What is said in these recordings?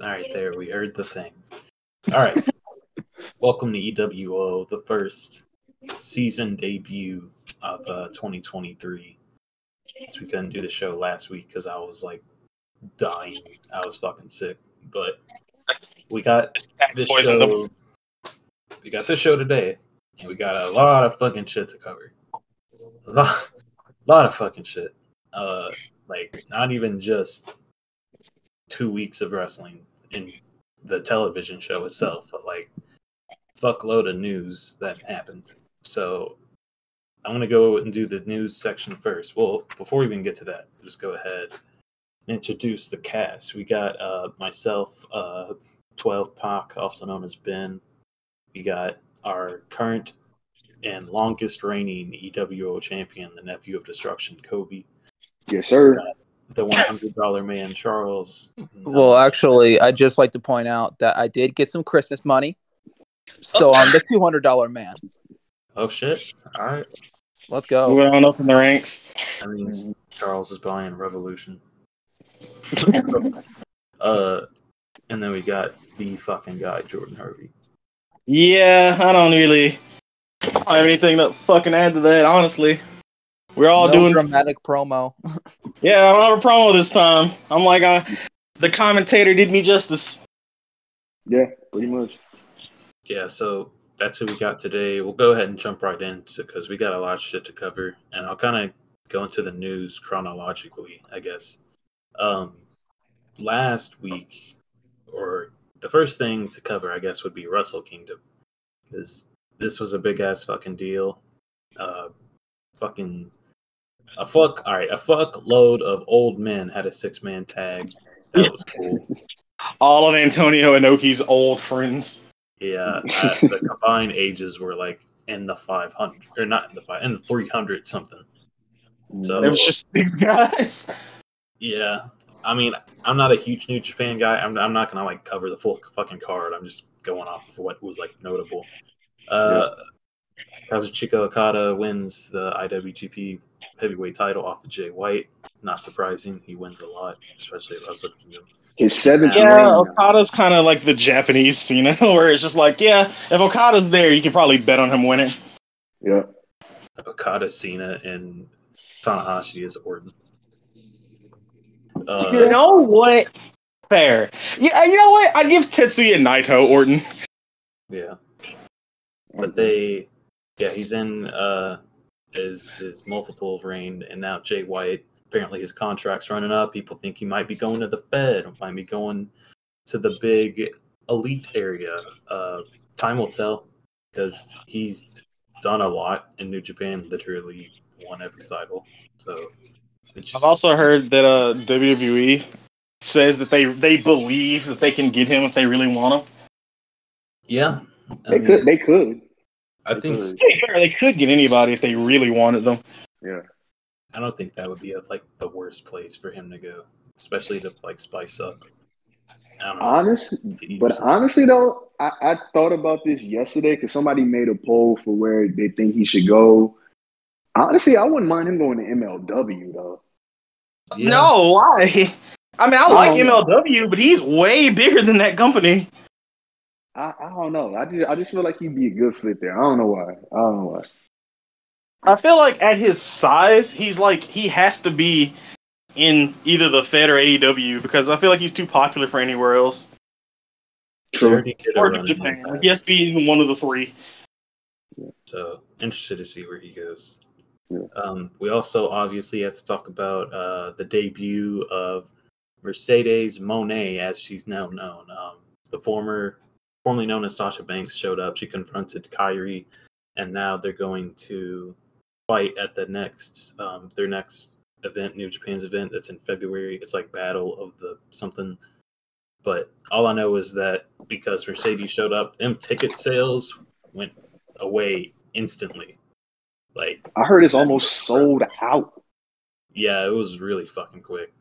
All right, there we heard the thing. All right, welcome to EWO, the first season debut of uh, 2023. So we couldn't do the show last week because I was like dying. I was fucking sick, but we got this Poisoned them. show. We got this show today, and we got a lot of fucking shit to cover. A lot, lot of fucking shit. Uh, like not even just two weeks of wrestling in the television show itself, but like fuckload of news that happened. So I'm gonna go and do the news section first. Well, before we even get to that, just go ahead and introduce the cast. We got uh, myself, uh, 12 Pac, also known as Ben. We got our current and longest reigning EWO champion, the nephew of destruction, Koby. Yes, sir. The $100 man, Charles. Well, actually, I'd just like to point out that I did get some Christmas money. So I'm the two hundred dollar man. Oh shit! All right. Let's go. Moving on up in the ranks. That means Charles is buying Revolution. uh, and then we got the fucking guy, Jordan Harvey. Yeah, I don't really have anything to fucking add to that, honestly. We're all no doing. dramatic promo. Yeah, I don't have a promo this time. I'm like, uh, the commentator did me justice. Yeah, pretty much. Yeah, so that's who we got today. We'll go ahead and jump right into because we got a lot of shit to cover, and I'll kind of go into the news chronologically, I guess. Um, last week, or the first thing to cover, I guess, would be Wrestle Kingdom because this was a big ass fucking deal. Uh, fucking a fuck. All right, a fuck load of old men had a six man tag. That was cool. All of Antonio Inoki's old friends. Yeah, uh, the combined ages were like in the 500 or not in the five in the 300 something. So It was just these guys. yeah, I mean, I'm not a huge New Japan guy. I'm, I'm not gonna like cover the full fucking card. I'm just going off of what was like notable. Uh, Kazuchika Okada wins the IWGP Heavyweight title off of Jay White. Not surprising, he wins a lot, especially at Wrestle Kingdom. His seventh Yeah, reign. now. Okada's kind of like the Japanese Cena, where it's just like, yeah, if Okada's there, you can probably bet on him winning. Yeah. Okada, Cena, and Tanahashi is Orton. you Uh, know what? Fair. Yeah, you know what? I give Tetsuya Naito Orton. yeah. but they yeah he's in uh his his multiple reign and now jay white apparently his contract's running up people think he might be going to the fed or might be going to the big elite area uh time will tell because he's done a lot in new japan literally won every title so it's I've also heard that uh, WWE says that they they believe that they can get him if they really want him. yeah I, They mean, could. They could. I They think could. Fair, they could get anybody if they really wanted them. Yeah. i don't think that would be like the worst place for him to go especially to like spice up I don't. Honest, but honestly though, I, I thought about this yesterday because somebody made a poll for where they think he should go. Honestly, I wouldn't mind him going to MLW though. Yeah. No, why? I mean, I like Um, MLW, but he's way bigger than that company. I, I don't know. I just I just feel like he'd be a good fit there. I don't know why. I don't know why. I feel like at his size, he's like he has to be in either the Fed or AEW because I feel like he's too popular for anywhere else. He True. already Or in Japan. that, Like, he has to be in one of the three. So interested to see where he goes. Yeah. Um, we also obviously have to talk about uh, the debut of Mercedes Moné, as she's now known. Um, the former, formerly known as Sasha Banks, showed up. She confronted Kairi, and now they're going to fight at the next um, their next event, New Japan's event. That's in February. It's like Battle of the something. But all I know is that because Mercedes showed up, them ticket sales went away instantly. Like, I heard it's almost sold out. yeah, it was really fucking quick.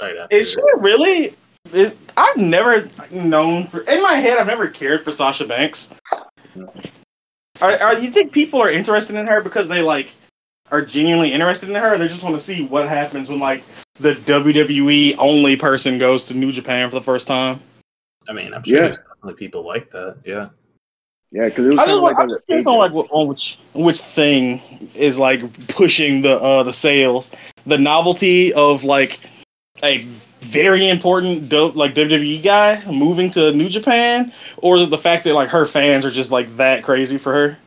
Right after. Is she really? Is, I've never known. For, in my head, I've never cared for Sasha Banks. Are, are you think people are interested in her because they like are genuinely interested in her, or they just want to see what happens when like the WWE only person goes to New Japan for the first time. I mean, I'm sure Yeah. there's definitely people like that. Yeah. Yeah, because it was I just, like, like I just curious on like what- on which which thing is like pushing the uh the sales. The novelty of like a very important dope like WWE guy moving to New Japan, or is it the fact that like her fans are just like that crazy for her?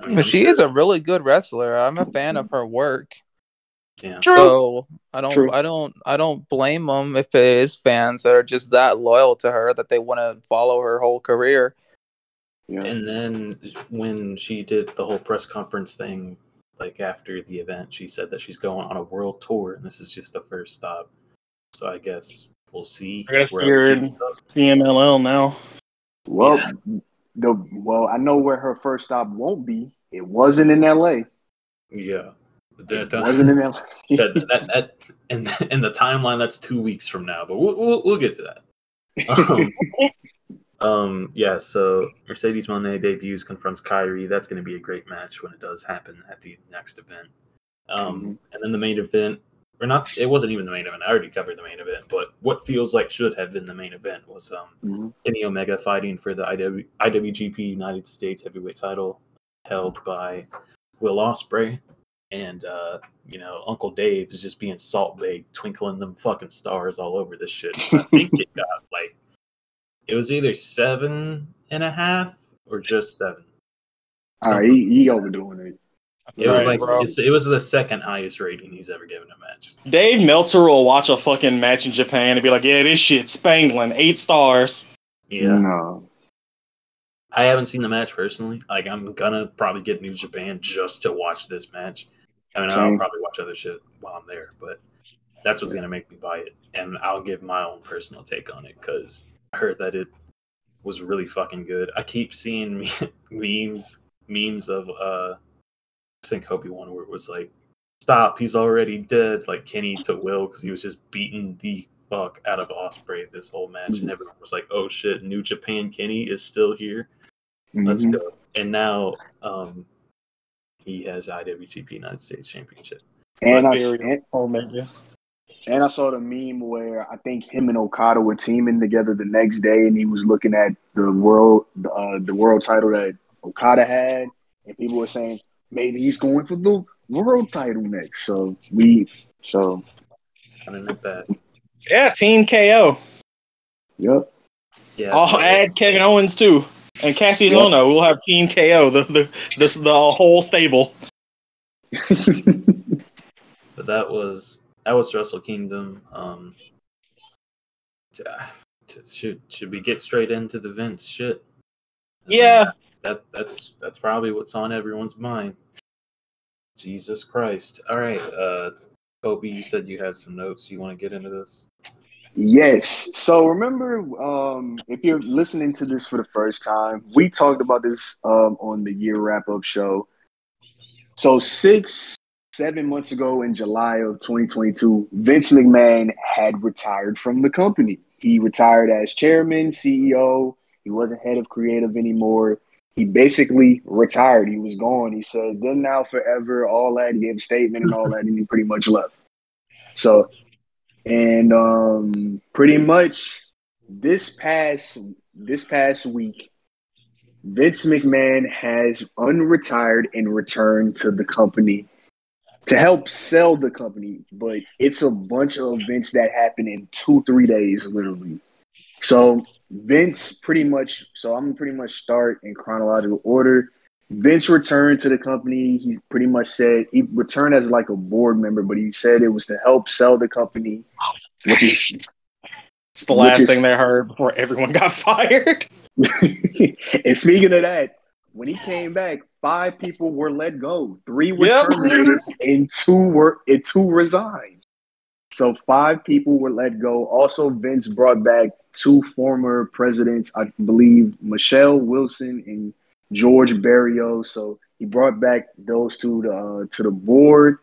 I mean, But she is a really good wrestler. I'm a fan of her work. Yeah. True. So I don't, True. I don't, I don't blame them if it is fans that are just that loyal to her that they want to follow her whole career. Yeah. And then when she did the whole press conference thing, like after the event, she said that she's going on a world tour, and this is just the first stop. So I guess we'll see. I guess where you're in- ends. CMLL now. Well, Yeah. the well, I know where her first stop won't be. It wasn't in L.A. Yeah. It That, that, wasn't in L.A. that, that, that, in, in the timeline, that's two weeks from now, but we'll, we'll, we'll get to that. Um, um, yeah, so Mercedes Moné debuts, confronts Kairi. That's going to be a great match when it does happen at the next event. Um, And then the main event, or not, it wasn't even the main event. I already covered the main event, but what feels like should have been the main event was um, Mhm. Kenny Omega fighting for the IW, IWGP United States Heavyweight title held by Will Ospreay. And, uh, you know, Uncle Dave is just being salt baked, twinkling them fucking stars all over this shit. I think it got like, it was either seven and a half or just seven. All right, he, he overdoing it. It was Right, like, it's, it was the second highest rating he's ever given a match. Dave Meltzer will watch a fucking match in Japan and be like, "Yeah, this shit spangling, eight stars." Yeah. No. I haven't seen the match personally. Like, I'm gonna probably get New Japan just to watch this match. I mean, I'll probably watch other shit while I'm there, but that's what's gonna make me buy it. And I'll give my own personal take on it because I heard that it was really fucking good. I keep seeing me- memes, memes of uh, I think Kobe one where it was like, "Stop, he's already dead." Like Kenny to Will because he was just beating the fuck out of Ospreay this whole match, and everyone was like, "Oh shit, New Japan Kenny is still here." Let's Mhm. go. And now um he has IWGP United States Championship. And I Very- and, Omega. And I saw the meme where I think him and Okada were teaming together the next day, and he was looking at the world the, uh, the world title that Okada had, and people were saying maybe he's going for the world title next. So we so Kind of not bad. Yeah, Team KO. yep. Yeah. I'll so- add Kevin Owens too, and Cassie Yeah. Ono. We'll have Team KO, the the the, the whole stable. but that was that was Wrestle Kingdom. Um t- t- should should we get straight into the Vince shit? Yeah. That that's that's probably what's on everyone's mind. Jesus Christ. All right, uh Koby, you said you had some notes. You want to get into this? Yes. So remember, um, if you're listening to this for the first time, we talked about this um, on the year wrap up show. So six, seven months ago in July of 2022, Vince McMahon had retired from the company. He retired as chairman, CEO. He wasn't head of creative anymore. He basically retired. He was gone. He said, then now forever, all that. He gave a statement and all that, and he pretty much left. So and um pretty much this past this past week Vince McMahon has unretired and returned to the company to help sell the company, but it's a bunch of events that happen in two, three days, literally. So Vince pretty much so I'm pretty much start in chronological order. Vince returned to the company. He pretty much said he returned as like a board member, but he said it was to help sell the company, which is It's the last is- thing they heard before everyone got fired. and speaking of that, when he came back, five people were let go. Three were Yep. terminated, and two were and two resigned. So five people were let go. Also, Vince brought back two former presidents, I believe Michelle Wilson and George Barrios. So he brought back those two to uh, to the board.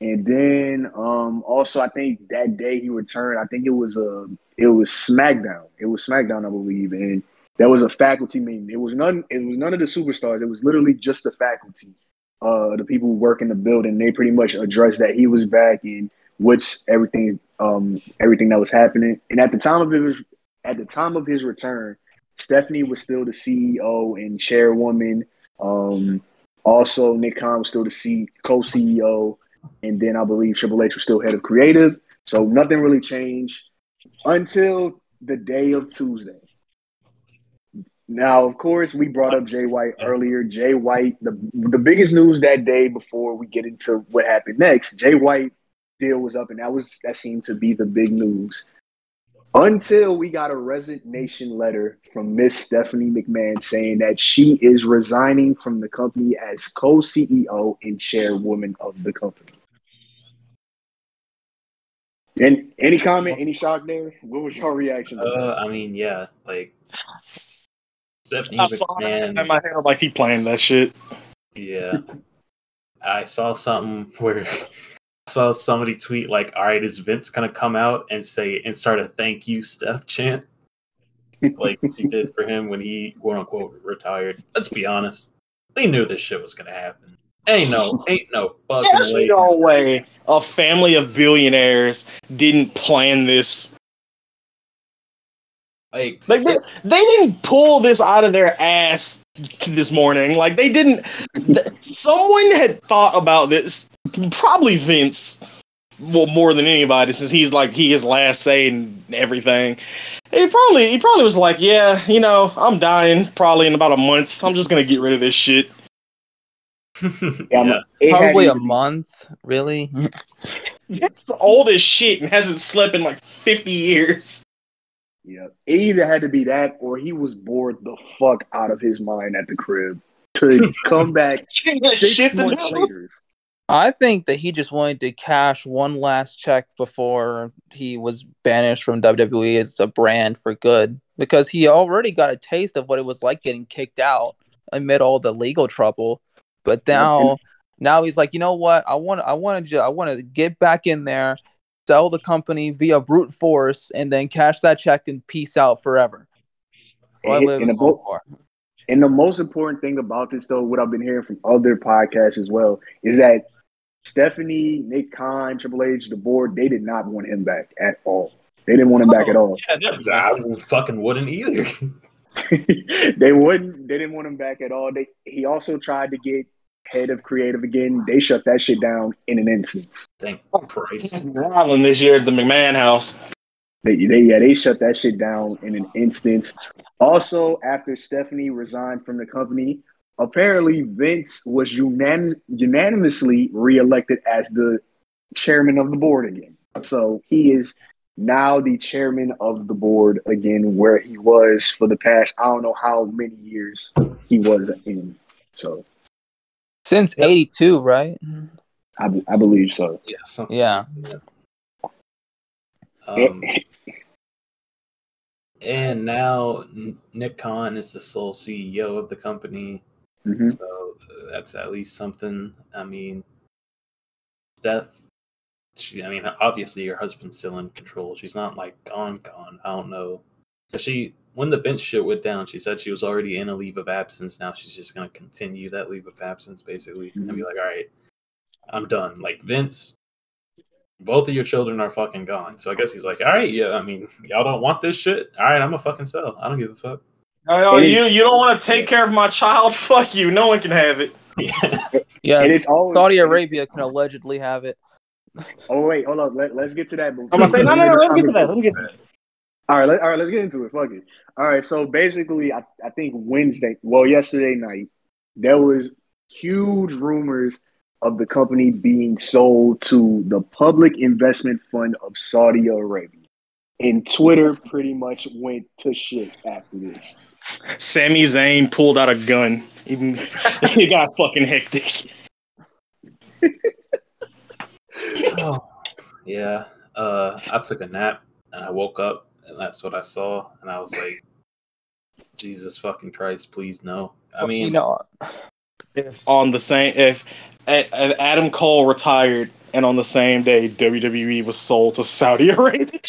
And then um, also, I think that day he returned. I think it was a it was SmackDown. It was SmackDown, I believe, and there was a faculty meeting. It was none. It was none of the superstars. It was literally just the faculty, uh, the people who work in the building. They pretty much addressed that he was back and which everything um everything that was happening. And at the time of his at the time of his return, Stephanie was still the CEO and chairwoman. Um, also, Nick Khan was still the co-CEO, and then I believe Triple H was still head of creative. So nothing really changed until the day of Tuesday. Now, of course, we brought up Jay White earlier. Jay White, the the biggest news that day before we get into what happened next, Jay White deal was up, and that was that seemed to be the big news. Until we got a resignation letter from Miss Stephanie McMahon saying that she is resigning from the company as co-CEO and chairwoman of the company. And any comment, any shock there? What was your reaction? Uh, I mean, yeah, like Stephanie I saw that in my head. I'm like, he playing that shit. Yeah, I saw something where I saw somebody tweet like, "All right, is Vince gonna come out and say and start a thank you Steph chant like she did for him when he quote unquote retired?" Let's be honest, we knew this shit was gonna happen. Ain't no, ain't no fucking There's way. no way a family of billionaires didn't plan this. Like, Like they, they didn't pull this out of their ass this morning. Like they didn't. th- someone had thought about this. Probably Vince. Well, more than anybody, since he's like he has last say and everything. He probably he probably was like, yeah, you know, I'm dying probably in about a month. I'm just gonna get rid of this shit. Yeah, yeah. Probably a month, really. It's old as shit and hasn't slept in like 50 years. Yeah, it either had to be that or he was bored the fuck out of his mind at the crib to come back six months later. I think that he just wanted to cash one last check before he was banished from WWE as a brand for good because he already got a taste of what it was like getting kicked out amid all the legal trouble. But now, now he's like, you know what? I want, I want to, I want to get back in there, sell the company via brute force, and then cash that check and peace out forever. What And, it and was the, mo- and the most important thing about this, though, what I've been hearing from other podcasts as well, is that Stephanie, Nick Khan, Triple H, the board, they did not want him back at all. They didn't want him back at oh, all. Yeah. I fucking wouldn't either. they wouldn't. They didn't want him back at all. They. He also tried to get head of creative again. They shut that shit down in an instant. Thank Christ. Wilding this year at the McMahon house. They, they yeah they shut that shit down in an instant. Also, after Stephanie resigned from the company, apparently Vince was unanim- unanimously reelected as the chairman of the board again. So he is now the chairman of the board again, where he was for the past I don't know how many years he was in. So Since '82, right? Mm-hmm. I, be- I believe so. Yeah. something Yeah. like that. Um, and now Nick Khan is the sole CEO of the company. Mhm. So uh, that's at least something. I mean, Steph, she, I mean, obviously her husband's still in control. She's not like gone, gone. I don't know. 'Cause she, when the Vince shit went down, she said she was already in a leave of absence. Now she's just going to continue that leave of absence, basically, and be like, all right, I'm done. Like, Vince, both of your children are fucking gone. So I guess he's like, all right, yeah, I mean, y'all don't want this shit? All right, I'm a fucking sell. I don't give a fuck. Oh, And you you don't want to take care of my child? Fuck you. No one can have it. Yeah. Yeah. And it's always Saudi Arabia can allegedly have it. Oh wait, hold on. Let, let's get to that. I'm gonna say no, no, no. Let's get to that. Let me get to that. All right, let, all right, let's get into it. Fuck it. All right, so basically, I, I think Wednesday, well, yesterday night, there was huge rumors of the company being sold to the Public Investment Fund of Saudi Arabia, and Twitter pretty much went to shit after this. Sami Zayn pulled out a gun. Even it got fucking hectic. Oh, yeah. Uh, I took a nap and I woke up and that's what I saw and I was like, Jesus fucking Christ, please no. I mean, you know, if on the same if A- A- Adam Cole retired and on the same day WWE was sold to Saudi Arabia.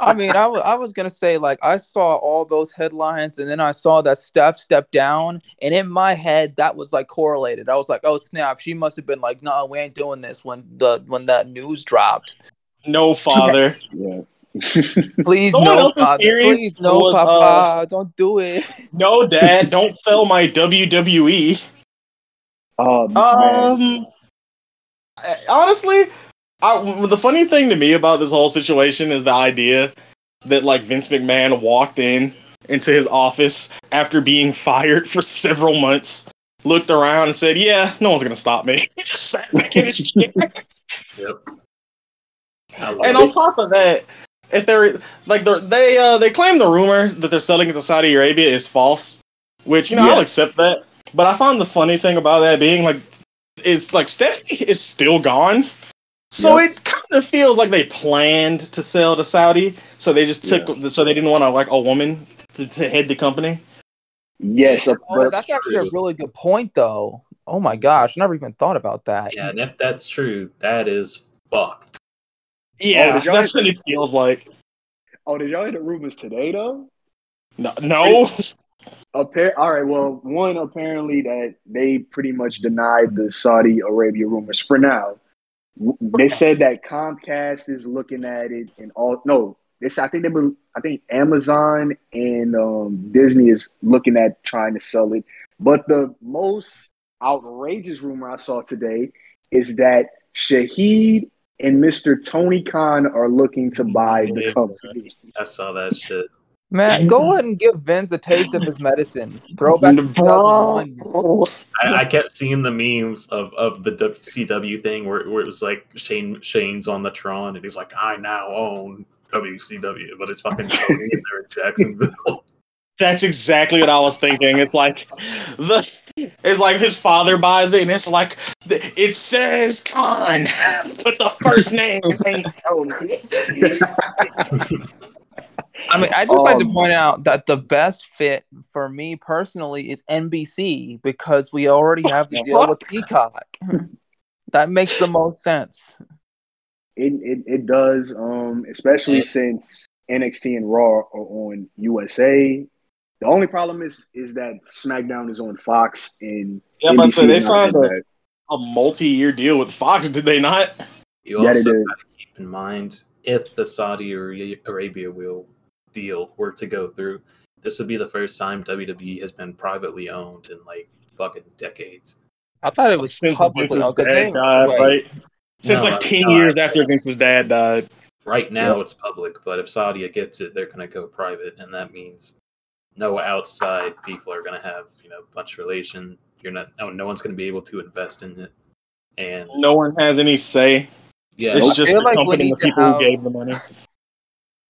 I mean, I wa- I was gonna say like I saw all those headlines, and then I saw that Steph stepped down, and in my head that was like correlated. I was like, oh snap, she must have been like, no, we ain't doing this when the when that news dropped. no father. yeah. Please Someone no, else's father. Please no, was, uh, papa. Don't do it. no dad, don't sell my WWE. Oh man. Um, honestly, I, the funny thing to me about this whole situation is the idea that like Vince McMahon walked in into his office after being fired for several months, looked around and said, "Yeah, no one's gonna stop me." He just sat back in his chair. Yep. I And it. on top of that, if they're like they're, they uh they claim the rumor that they're selling it to Saudi Arabia is false, which you know Yeah. I'll accept that. But I found the funny thing about that being like is like Stephanie is still gone. So it kind of feels like they planned to sell to Saudi, so they just took so they didn't want to like a woman to, to head the company. Yes, Oh, but that's actually a really good point, though. Oh my gosh, never even thought about that. yeah, and if that's true, that is fucked. Yeah, y'all- that's what it feels like. oh, did y'all hear the rumors today though? No, no. Appar- all right. Well, one apparently that they pretty much denied the Saudi Arabia rumors for now. They said that Comcast is looking at it, and all no, this I think they were, I think Amazon and um, Disney is looking at trying to sell it. But the most outrageous rumor I saw today is that Shahid and Mr. Tony Khan are looking to buy the company. I saw that shit. Man, go ahead and give Vince a taste of his medicine. Throw back to 2001. I, I kept seeing the memes of, of the WCW thing where, where it was like Shane Shane's on the Tron and he's like, I now own WCW, but it's fucking Tony and they're in Jacksonville. That's exactly what I was thinking. It's like the it's like his father buys it and it's like it says Khan, but the first name ain't Tony. I mean, I just like to Um, point out that the best fit for me personally is NBC because we already have the deal with Peacock. that makes the most sense. It, it it does, um, especially since NXT and Raw are on USA. The only problem is is that SmackDown is on Fox and Yeah, but NBC they signed a, a multi-year deal with Fox, did they not? You Yeah, also did. got to keep in mind if the Saudi Arabia will deal were to go through, this would be the first time WWE has been privately owned in like fucking decades. I thought it was Since publicly owned because dad they died, right? Since No, like ten no, years after Vince's dad died. Right now it's public, but if Saudi gets it, they're going to go private, and that means no outside people are going to have you know much relation. You're not. No, no one's going to be able to invest in it, and No one has any say. yeah, It's just feel the like company the people have- who gave the money.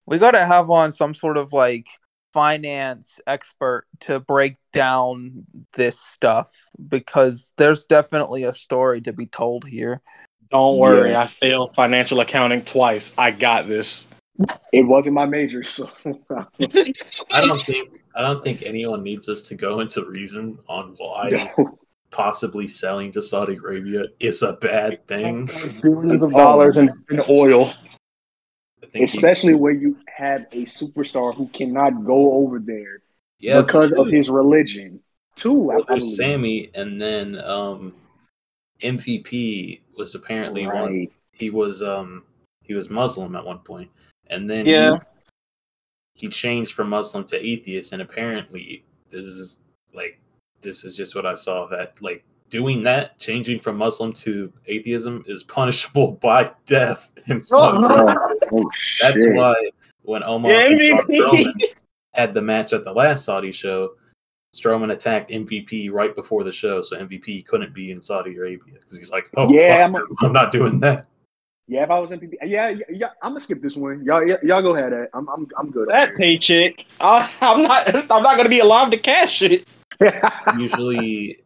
we got to have on some sort of like finance expert to break down this stuff because there's definitely a story to be told here. Don't worry, Yeah. I failed financial accounting twice. I got this. It wasn't my major, so I don't think I don't think anyone needs us to go into reason on why no. possibly selling to Saudi Arabia is a bad thing. Billions of dollars in, in oil. I think you- especially where you have a superstar who cannot go over there yeah, because of his religion. Two, I Well, believe. there's Sami, and then um, MVP was apparently one. He was um he was Muslim at one point, and then Yeah. he, he changed from Muslim to atheist, and apparently this is like this is just what I saw that like doing that, changing from Muslim to atheism, is punishable by death. In Saudi oh, no. Arabia. Oh, That's shit. why when Omar Yeah, MVP. Had the match at the last Saudi show, Strowman attacked MVP right before the show, so MVP couldn't be in Saudi Arabia because he's like, "Oh, Yeah, yeah, I'm I'm, not doing that." Yeah, if I was MVP, yeah, yeah, yeah I'm gonna skip this one. Y'all, y- y'all go ahead. Ed. I'm, I'm, I'm good. on That paycheck, I, I'm not. I'm not going to be alive to cash it. Usually,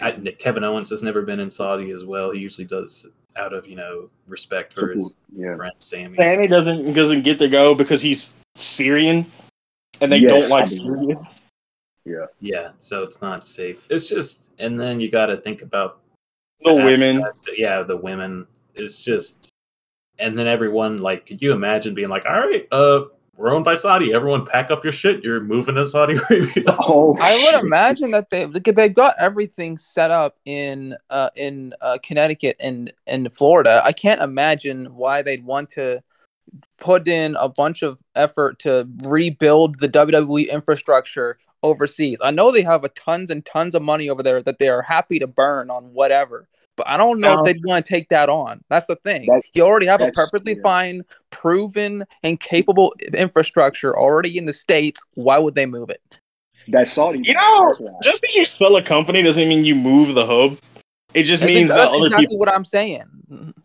I- Kevin Owens has never been in Saudi as well. He usually does out of you know respect for his yeah. friend Sami. Sami doesn't doesn't get to go because he's Syrian, and they Yes, don't like Syrians. Yeah. Yeah, so it's not safe. It's just, and then you got to think about The women. that, yeah, the women. It's just, and then everyone like, could you imagine being like, all right, uh, we're owned by Saudi. Everyone, pack up your shit. You're moving to Saudi Arabia. Oh, I would imagine that they they've got everything set up in uh, in uh, Connecticut and and Florida. I can't imagine why they'd want to put in a bunch of effort to rebuild the WWE infrastructure overseas. I know they have a tons and tons of money over there that they are happy to burn on whatever. But I don't know No. if they'd want to take that on. That's the thing. That- you already have a perfectly yeah. fine, proven, and capable infrastructure already in the states. Why would they move it? That Saudi. You know, just because you sell a company doesn't mean you move the hub. It just That's, means ex- that other exactly people. what I'm saying.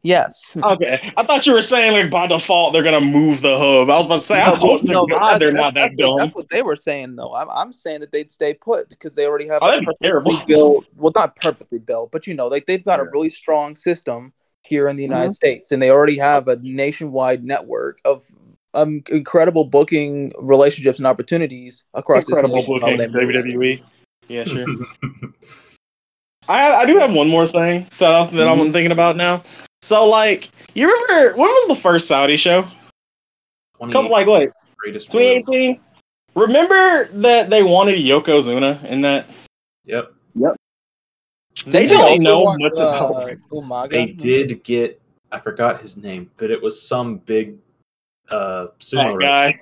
Yes. Okay, I thought you were saying like by default they're gonna move the hub. I was about to say, I No, hope no, but God that- they're that- not that that's what, dumb. that's what they were saying, though. I'm, I'm saying that they'd stay put because they already have Oh, a that'd perfectly built, well, not perfectly built, but you know, like they've got a really strong system here in the United Mm-hmm. States, and they already have a nationwide network of um, incredible booking relationships and opportunities across Incredible this nation. booking, How they move. WWE. Yeah, sure. I I do have one more thing that, I, that I'm Mhm. thinking about now. So like, you remember when was the first Saudi show? Couple like what, 2018? Remember that they wanted Yokozuna in that? Yep, Yep. They Didn't don't know want, much about uh, wrestling. Umaga? they did get. I forgot his name, but it was some big uh sumo that guy.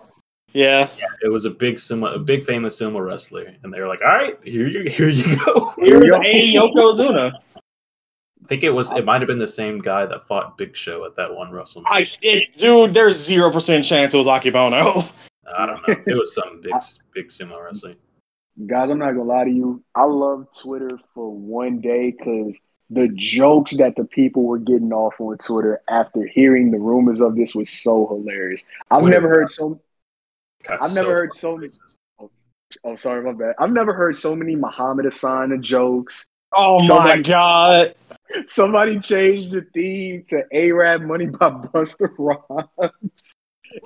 Yeah. It was a big sumo, a big famous sumo wrestler, and they were like, "All right, here you, here you go." Here's Yo- a Yokozuna. I think it was. It might have been the same guy that fought Big Show at that one WrestleMania. I it, dude, there's zero percent chance it was Akebono. I don't know. It was some big, big sumo wrestler. Guys, I'm not gonna lie to you. I love Twitter for one day because the jokes that the people were getting off on Twitter after hearing the rumors of this was so hilarious. I've Twitter. never heard so. Got I've never heard so many- racist. Oh, sorry, my bad. I've never heard so many Muhammad Hassan jokes. Oh my Somebody- god. Somebody changed the theme to Arab Money by Busta Rhymes.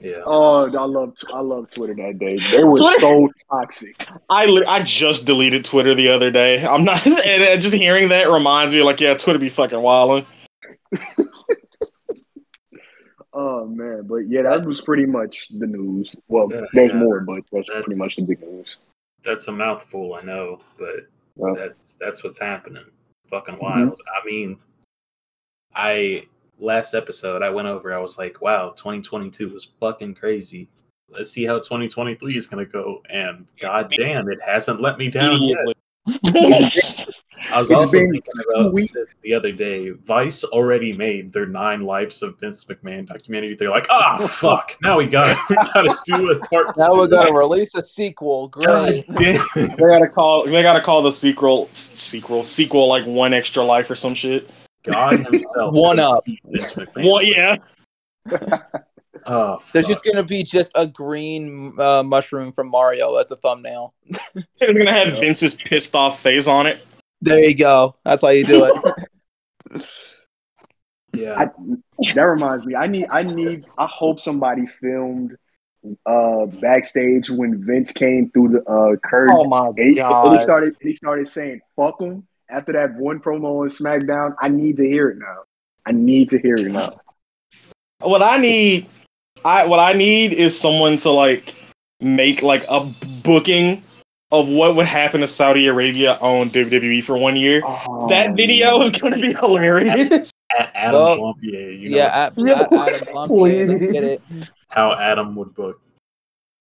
Yeah. Oh, I love I love Twitter that day. They were Twitter- so toxic. I li- I just deleted Twitter the other day. I'm not and uh, just hearing that reminds me like yeah, Twitter be fucking wilding. Oh man, but yeah, that was pretty much the news. Well, Yeah, there's yeah. more, but that's, That's- pretty much the big news. That's a mouthful, I know, but Yeah. that's that's what's happening. Fucking Mm-hmm. wild. I mean, I last episode I went over. I was like, "Wow, 2022 was fucking crazy." Let's see how 2023 is gonna go. And god damn, it hasn't let me down yet. Immediately. I was It's also thinking about weeks. this the other day. Vice already made their nine lives of Vince McMahon documentary. They're like, "Ah, fuck! Now we got we gotta do a part Now two." we're gonna release a sequel. God Great. damn they gotta call they gotta call the sequel sequel sequel like one extra life or some shit. God himself. One up. Vince McMahon. Well, yeah. Oh, There's fuck. just gonna be just a green uh, mushroom from Mario as a thumbnail. They're gonna have Vince's pissed off face on it. There you go. That's how you do it. yeah. I, that reminds me. I need. I need. I hope somebody filmed uh backstage when Vince came through the uh curtain. Oh my and, he, and god. he started. He started saying "fuck him" after that one promo on SmackDown. I need to hear it now. I need to hear it now. what I need, I what I need is someone to like make like a booking of what would happen if Saudi Arabia owned WWE for one year. Oh, that video is going to be hilarious. A- Adam Well, Plumpier, you know yeah, at, Yeah, at, Adam Blampied, let's get it. how Adam would book.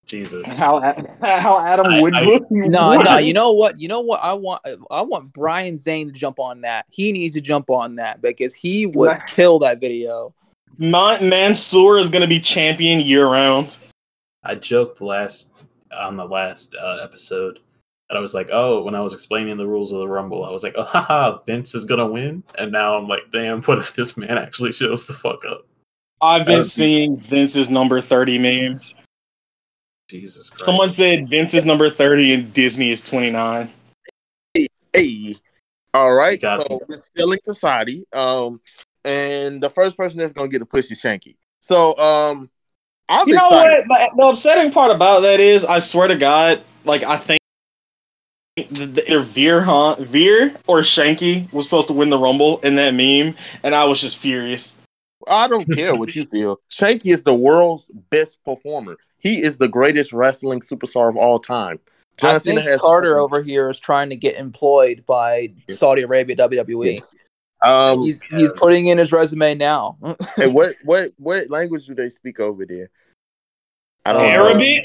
Jesus. How how Adam I- would I- book? No, no, you know what? You know what? I want I want Brian Zane to jump on that. He needs to jump on that because he would Right. kill that video. Man- Mansoor is going to be champion year round. I joked last on the last uh, episode And I was like, oh, when I was explaining the rules of the Rumble, I was like, oh, haha, Vince is gonna win, and now I'm like, damn, what if this man actually shows the fuck up? I've been Um, seeing Vince's number 30 memes. Jesus Christ. Someone said Vince is number 30 and Disney is 29. Hey, all right. Got So me. we're still in society. Um, and the first person that's gonna get a push is Shanky. So, um, I'm You know excited. what? The, the upsetting part about that is, I swear to God, like I think the, the, either Veer, huh? Veer or Shanky was supposed to win the Rumble in that meme, and I was just furious. I don't care what you feel. Shanky is the world's best performer. He is the greatest wrestling superstar of all time. I think Carter over here is trying to get employed by Saudi Arabia WWE. Yes. Um, He's he's putting in his resume now. hey, what what what language do they speak over there? I don't know. Arabic?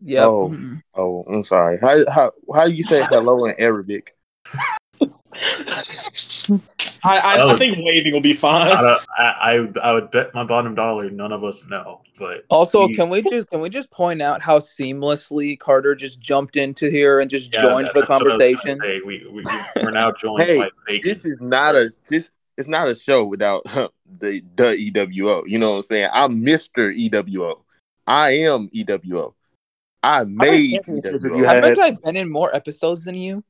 yeah. Oh. Oh, I'm sorry. How how how do you say hello in Arabic? I, I, Oh. I think waving will be I, fine. don't, I, I I would bet my bottom dollar none of us know, but Also, he- can we just can we just point out how seamlessly Carter just jumped into here and just yeah, joined that- the that's what I was trying to conversation? say. We, we we're now joined Hey, by bacon. This is not a this it's not a show without the the EWO. You know what I'm saying? I'm Mr. EWO. I am EWO. I made championship if EWO. you I bet I've been in more episodes than you.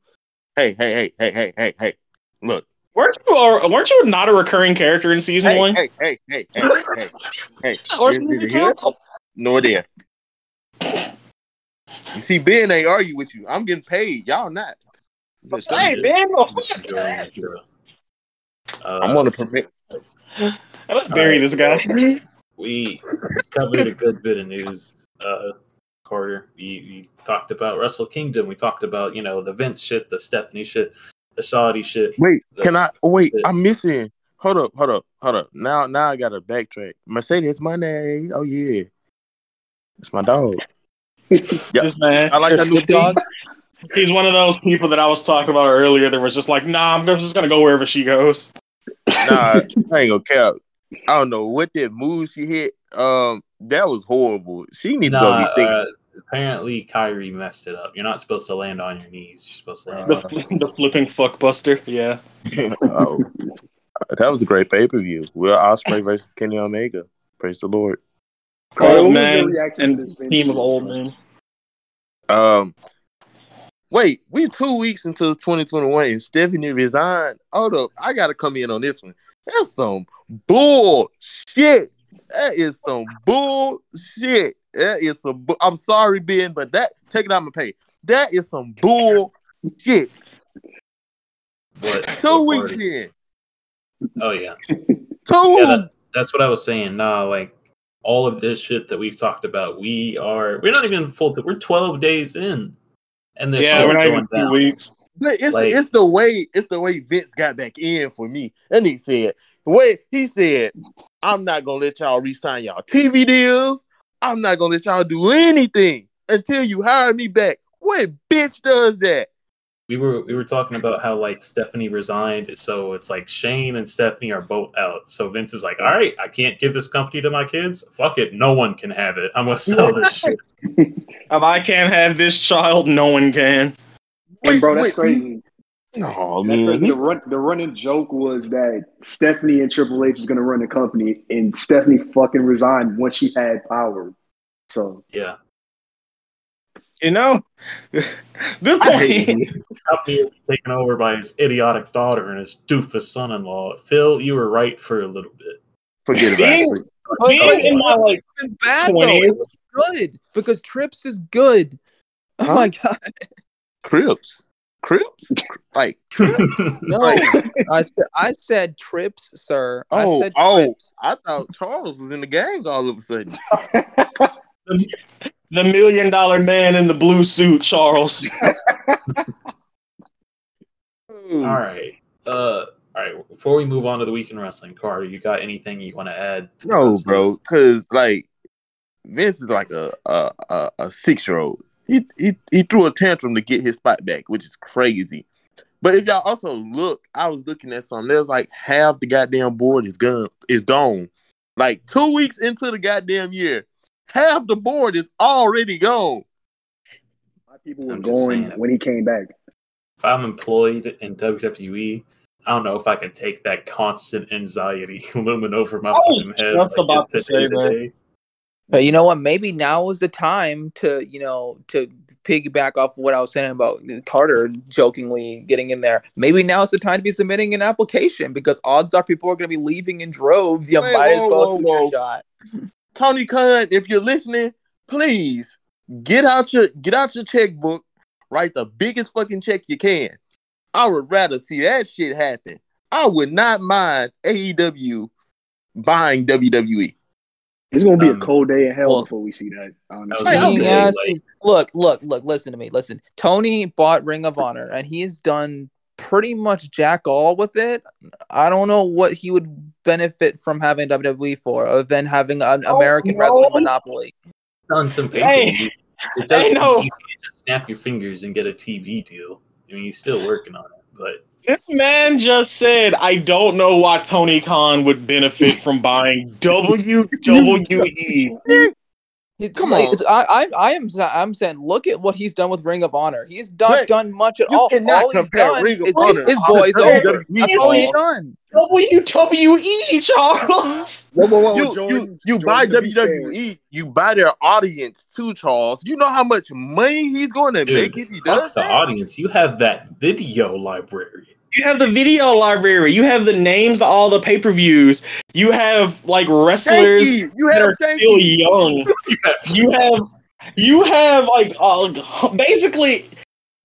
Hey, hey, hey, hey, hey, hey, hey. Look. Weren't you, uh, weren't you not a recurring character in season Hey, one? hey, hey, hey, hey, hey, hey. Or Here's season neither here two? nor there. You see, Ben ain't argue with you. I'm getting paid. Y'all not. Just Hey, telling you. man, oh, Enjoy, enjoy. Uh, I'm gonna permit. let's bury this guy. we covered a good bit of news, uh, Carter. We, we talked about Wrestle Kingdom. We talked about you know the Vince shit, the Stephanie shit, the Saudi shit. Wait, The- can I? Wait, the- I'm missing. Hold up, hold up, hold up. Now, now I gotta backtrack. Mercedes Money. Oh yeah, it's my dog. Yeah. This man, I like that new dog. he's one of those people that I was talking about earlier that was just like, nah, I'm just gonna go wherever she goes. Nah, I ain't gonna cap. I don't know what that move she hit. Um, that was horrible. She need to go Nah, rethink. uh, apparently Kairi messed it up. You're not supposed to land on your knees. You're supposed to land. The, Uh, on the flipping fuckbuster. Yeah. oh, that was a great pay per view. Will Ospreay versus Kenny Omega. Praise the Lord. Carter, Old what was man and to this Vince team of old bro? men. Um, wait, we're two weeks into 2021 and Stephanie resigned. Hold up, I gotta come in on this one. That's some bullshit. That is some bullshit. That is some. Bu- I'm sorry, Ben, but that take it out my pay. That is some bullshit. What, Two what weeks party? in, Oh yeah. two. Yeah, that, that's what I was saying. Nah, like all of this shit that we've talked about, we are we're not even full. To, we're twelve days in, and this yeah, we're not going even two down. weeks. But it's Like- it's the way it's the way Vince got back in for me. And he said, the way he said, I'm not gonna let y'all resign y'all TV deals. I'm not gonna let y'all do anything until you hire me back. What bitch does that? We were we were talking about how like Stephanie resigned, so it's like Shane and Stephanie are both out. So Vince is like, "All right, I can't give this company to my kids. Fuck it, no one can have it. I'm gonna sell this shit." If I can't have this child, no one can. And bro, that's wait, crazy. No That's man, crazy. The, run, the running joke was that Stephanie and Triple H is going to run the company, and Stephanie fucking resigned once she had power. So Yeah, You know? Good point. him. company taken over by his idiotic daughter and his doofus son-in-law. Phil, you were right for a little bit. Forget about Being- it. Being in my like It's bad though. It was good because Trips is good. Oh my god! Crips, Crips, like No, Like- I said I said Trips, sir. I oh said oh. Trips. I thought Charles was in the gang all of a sudden. the million dollar man in the blue suit, Charles. Oh. all right, uh, all right. Before we move on to the weekend wrestling, Carter, you got anything you want to add? to No, bro, because like Vince is like a a, a, a six year old. He, he he threw a tantrum to get his spot back, which is crazy. But if y'all also look, I was looking at something. There's like half the goddamn board is gone. Is gone. Like two weeks into the goddamn year, half the board is already gone. my people were going saying. when he came back. If I'm employed in WWE, I don't know if I can take that constant anxiety looming over my I was head. just about to say today that. But you know what? Maybe now is the time to, you know, to piggyback off what I was saying about Carter jokingly getting in there. Maybe now is the time to be submitting an application because odds are people are going to be leaving in droves. You might whoa, as well whoa, whoa. your shot. Tony Khan, if you're listening, please get out your get out your checkbook, write the biggest fucking check you can. I would rather see that shit happen. I would not mind AEW buying WWE. It's gonna be Um, a cold day in hell well- before we see that. Honestly. gonna Being like- look, look, look, listen to me. Listen. Tony bought Ring of Honor and he's done pretty much jack all with it. I don't know what he would benefit from having WWE for other than having an Oh, American no. wrestling monopoly. on some paper. Hey, it doesn't know. you can't just snap your fingers and get a TV deal. I mean, he's still working on it, but This man just said, I don't know why Tony Khan would benefit from buying WWE. It- Come like, on. I, I, I am, I'm saying, look at what he's done with Ring of Honor. He's not But done much at all. cannot All he's done Ring of is Honor his boys over. That's all he's done. WWE, Charles. Whoa, whoa, whoa, You, Jordan, you, you Jordan, buy to be WWE, you buy their audience too, Charles. You know how much money he's going to dude, make if he fuck does the audience. You have that video library. You have the video library. You have the names of all the pay per views. You have like wrestlers you. You that have are still you. young. You have you have like uh, basically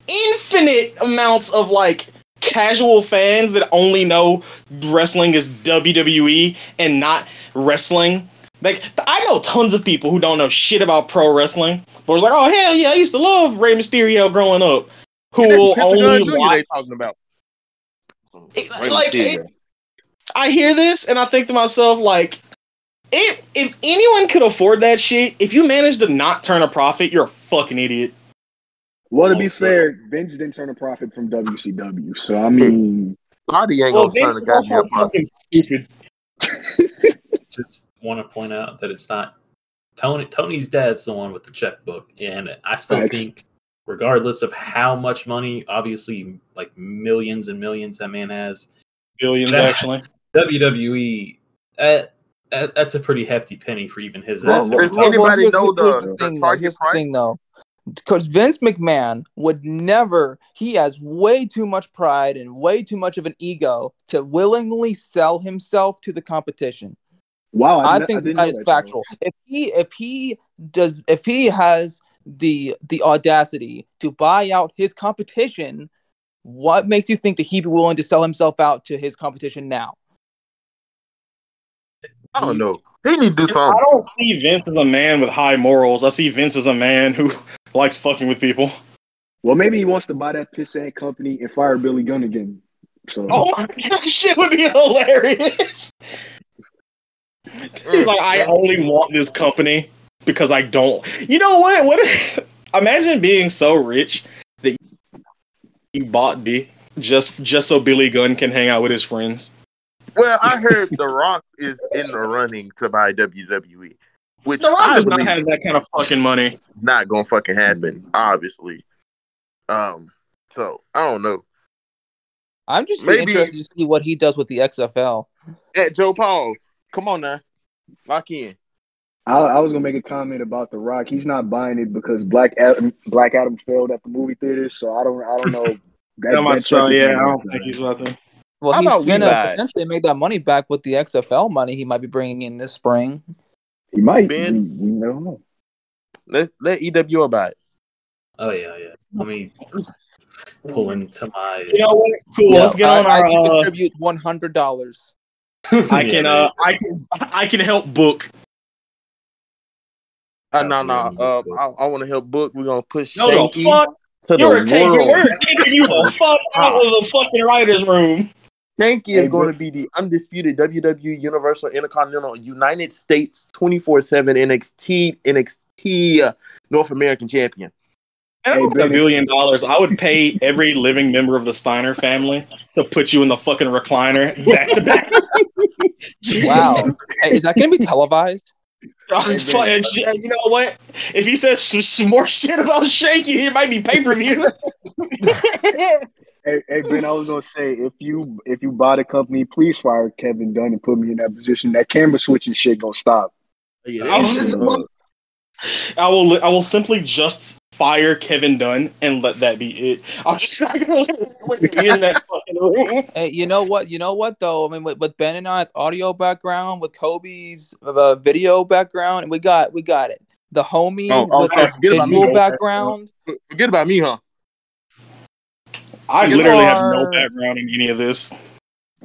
infinite amounts of like casual fans that only know wrestling is WWE and not wrestling. Like I know tons of people who don't know shit about pro wrestling, but was like, oh hell yeah, I used to love Rey Mysterio growing up. Who will only watch they talking about. It- Rey like, it- I hear this and I think to myself, like, if if anyone could afford that shit, if you manage to not turn a profit, you're a fucking idiot. Well, to be Also- fair, Vince didn't turn a profit from WCW, so I mean, Saudi ain't Well, gonna turn a is also goddamn profit. fucking stupid. Just want to point out that it's not Tony. Tony's dad's the one with the checkbook, and I still Facts. think, regardless of how much money, obviously like millions and millions that man has, Billions, That- actually. WWE. That, that that's a pretty hefty penny for even his Well, ass. well, to Does anybody here's- know the- the thing, though. target the price? thing, though. Because Vince McMahon would never, he has way too much pride and way too much of an ego to willingly sell himself to the competition. wow, I, ne- think didn't that know is Charles. factual. If he if he does if he has the the audacity to buy out his competition, what makes you think that he'd be willing to sell himself out to his competition now? I don't know. He need to do I don't see Vince as a man with high morals. I see Vince as a man who likes fucking with people. Well, maybe he wants to buy that pissant company and fire Billy Gunn again. So Oh my god, shit would be hilarious. Mm. He's like, I only want this company because I don't. You know what? What? if- Imagine being so rich that you bought B just just so Billy Gunn can hang out with his friends. Well, I heard The Rock is in the running to buy WWE, which The Rock I does not have that kind of fucking money. not gonna fucking happen. Obviously. Um. So I don't know. I'm just Maybe- interested to see what he does with the XFL. Hey, Joe Paul, come on now, lock in. I, I was gonna make a comment about The Rock. He's not buying it because Black Adam, Black Adam failed at the movie theaters. So I don't, I don't know. That, That might that so, yeah, I don't go think he's about to. Well, How he's about we gonna buy potentially make that money back with the XFL money he might be bringing in this spring. He might. Ben? We, we don't know. Let's let EW buy it. Oh yeah, yeah. Let me pull into my. You know what? Cool. Yeah, let's get I, on I our. can uh, contribute one hundred dollars. I can. Uh, I can. I can help book. Uh, no, no. Uh, I, I want to help book. We're gonna push No, the fuck. to You're the taking. world. We're taking you the fuck out of the fucking writers' room. Shanky is Hey, going to be the undisputed WWE Universal Intercontinental United States 24/7 NXT NXT uh, North American Champion. Hey, a billion dollars, I would pay every living member of the Steiner family to put you in the fucking recliner back to back. Wow, hey, is that gonna be televised? I'm playing shit. You know what? If he says some, some more shit about Shanky, it might be pay per view. Hey, hey Ben, I was gonna say if you if you buy the company, please fire Kevin Dunn and put me in that position. That camera switching shit gonna stop. I I will. I will simply just fire Kevin Dunn and let that be it. I'm just not gonna let it be in that fucking room. Hey, you know what? You know what though? I mean, with, with Ben and I's audio background, with Koby's uh, video background, and we got we got it. The homie Oh, oh, with his forget about me, visual bro. background. Forget about me, huh? I You literally have no background in any of this.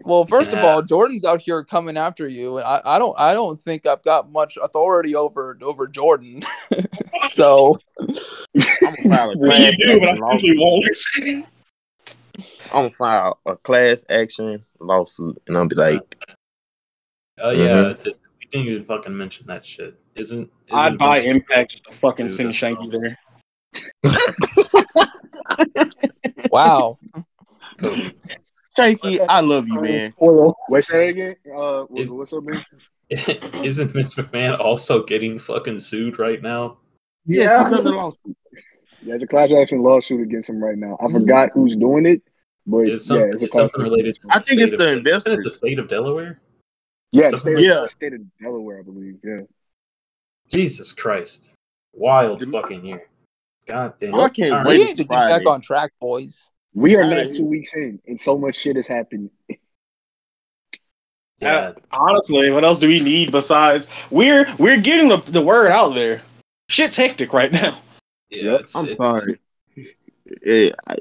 Well, first of all, Jordan's out here coming after you, and I, I don't I don't think I've got much authority over over Jordan. so I'm gonna a Well, you do, but I simply won't. I'm gonna file a class action lawsuit, and I'll be like, Oh yeah, t- we didn't even fucking mention that shit. Isn't, isn't I'd buy Vince- Impact just to fucking Dude, send Shanky there. wow, Shanky, I love you, man. Wait, say that again. Uh, what, Is- what's up, man? isn't Vince McMahon also getting fucking sued right now? Yeah, he's under lawsuit. Yeah, it's a class action lawsuit against him right now. I forgot who's doing it, but Is, some, yeah, it's a is class something related to I think it's of- the isn't it investors. the state of Delaware? Yeah, the state, like- of, state of Delaware, I believe. Yeah. Jesus Christ. Wild Didn't- fucking year. God damn. I can't All wait need to get back on track, boys. We are Outta not two weeks in, and so much shit has happened. Yeah. Uh, honestly, what else do we need besides we're we're getting the, the word out there. Shit's hectic right now. yeah it's, I'm it's- sorry. Yeah, I,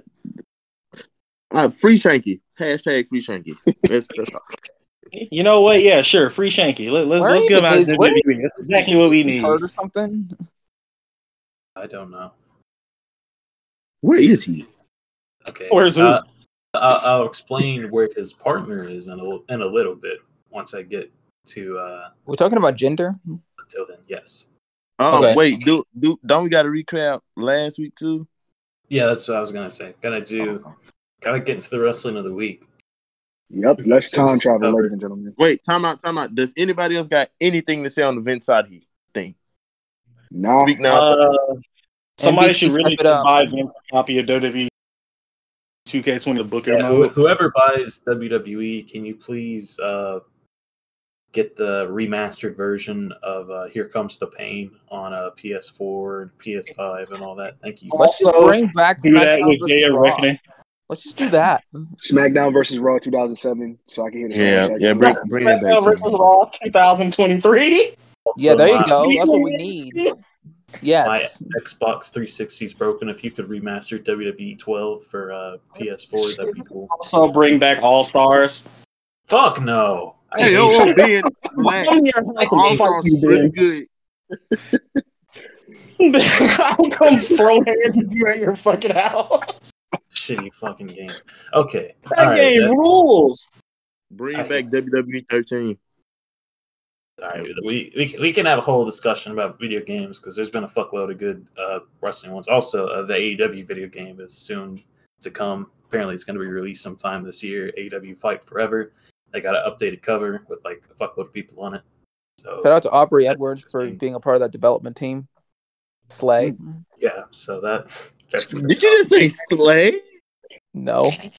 uh, free Shanky. Hashtag free Shanky. That's, that's. You know what? Yeah, sure. Free Shanky. Let, let's Where let's he give him out of to where he- WWE. That's exactly what we need. Hurt or something? I don't know. Where is he? Okay. Where's who? uh, I'll, I'll explain where his partner is in a, in a little bit once I get to uh We're talking about gender. until then. Yes. Oh Okay. wait, do do don't we got to recap last week too? Yeah, that's what I was gonna say. Gotta do gotta get into the wrestling of the week. Yep, let's time travel, covered. ladies and gentlemen. Wait, time out, time out. Does anybody else got anything to say on the Vince Saudi thing? Nah, Speak now. Uh, somebody should really step it buy Vince a copy of WWE 2K20 Booker Yeah, who, whoever buys WWE, can you please uh get the remastered version of uh Here Comes the Pain on a PS4 and PS5 and all that? Thank you. Let's Also, bring back Do that SmackDown with versus Jay Raw. Reckoning. Let's just do that. SmackDown versus Raw 2007, so I can hear the Yeah, soundtrack. yeah, bring bring it back. SmackDown versus. Raw 2023. Yeah, Also, there you my- go. That's what we need. My Xbox 360 is broken. If you could remaster WWE 12 for uh, PS4, that'd be cool. Also bring back All Stars. Fuck no. I Hey, hate you. oh, Ben, relax. Come here, have some All Stars is pretty good. I'll come throw hands with you at your fucking house. Shitty fucking game. Okay. That all right, game that- rules. Bring I- back WWE 13. all right, we, we we can have a whole discussion about video games because there's been a fuckload of good uh, wrestling ones. Also, uh, the AEW video game is soon to come. Apparently, it's going to be released sometime this year. AEW Fight Forever. They got an updated cover with like a fuckload of people on it. So Shout out to Aubrey Edwards for being a part of that development team. Slay. yeah, so that that's Did you just say Slay? No.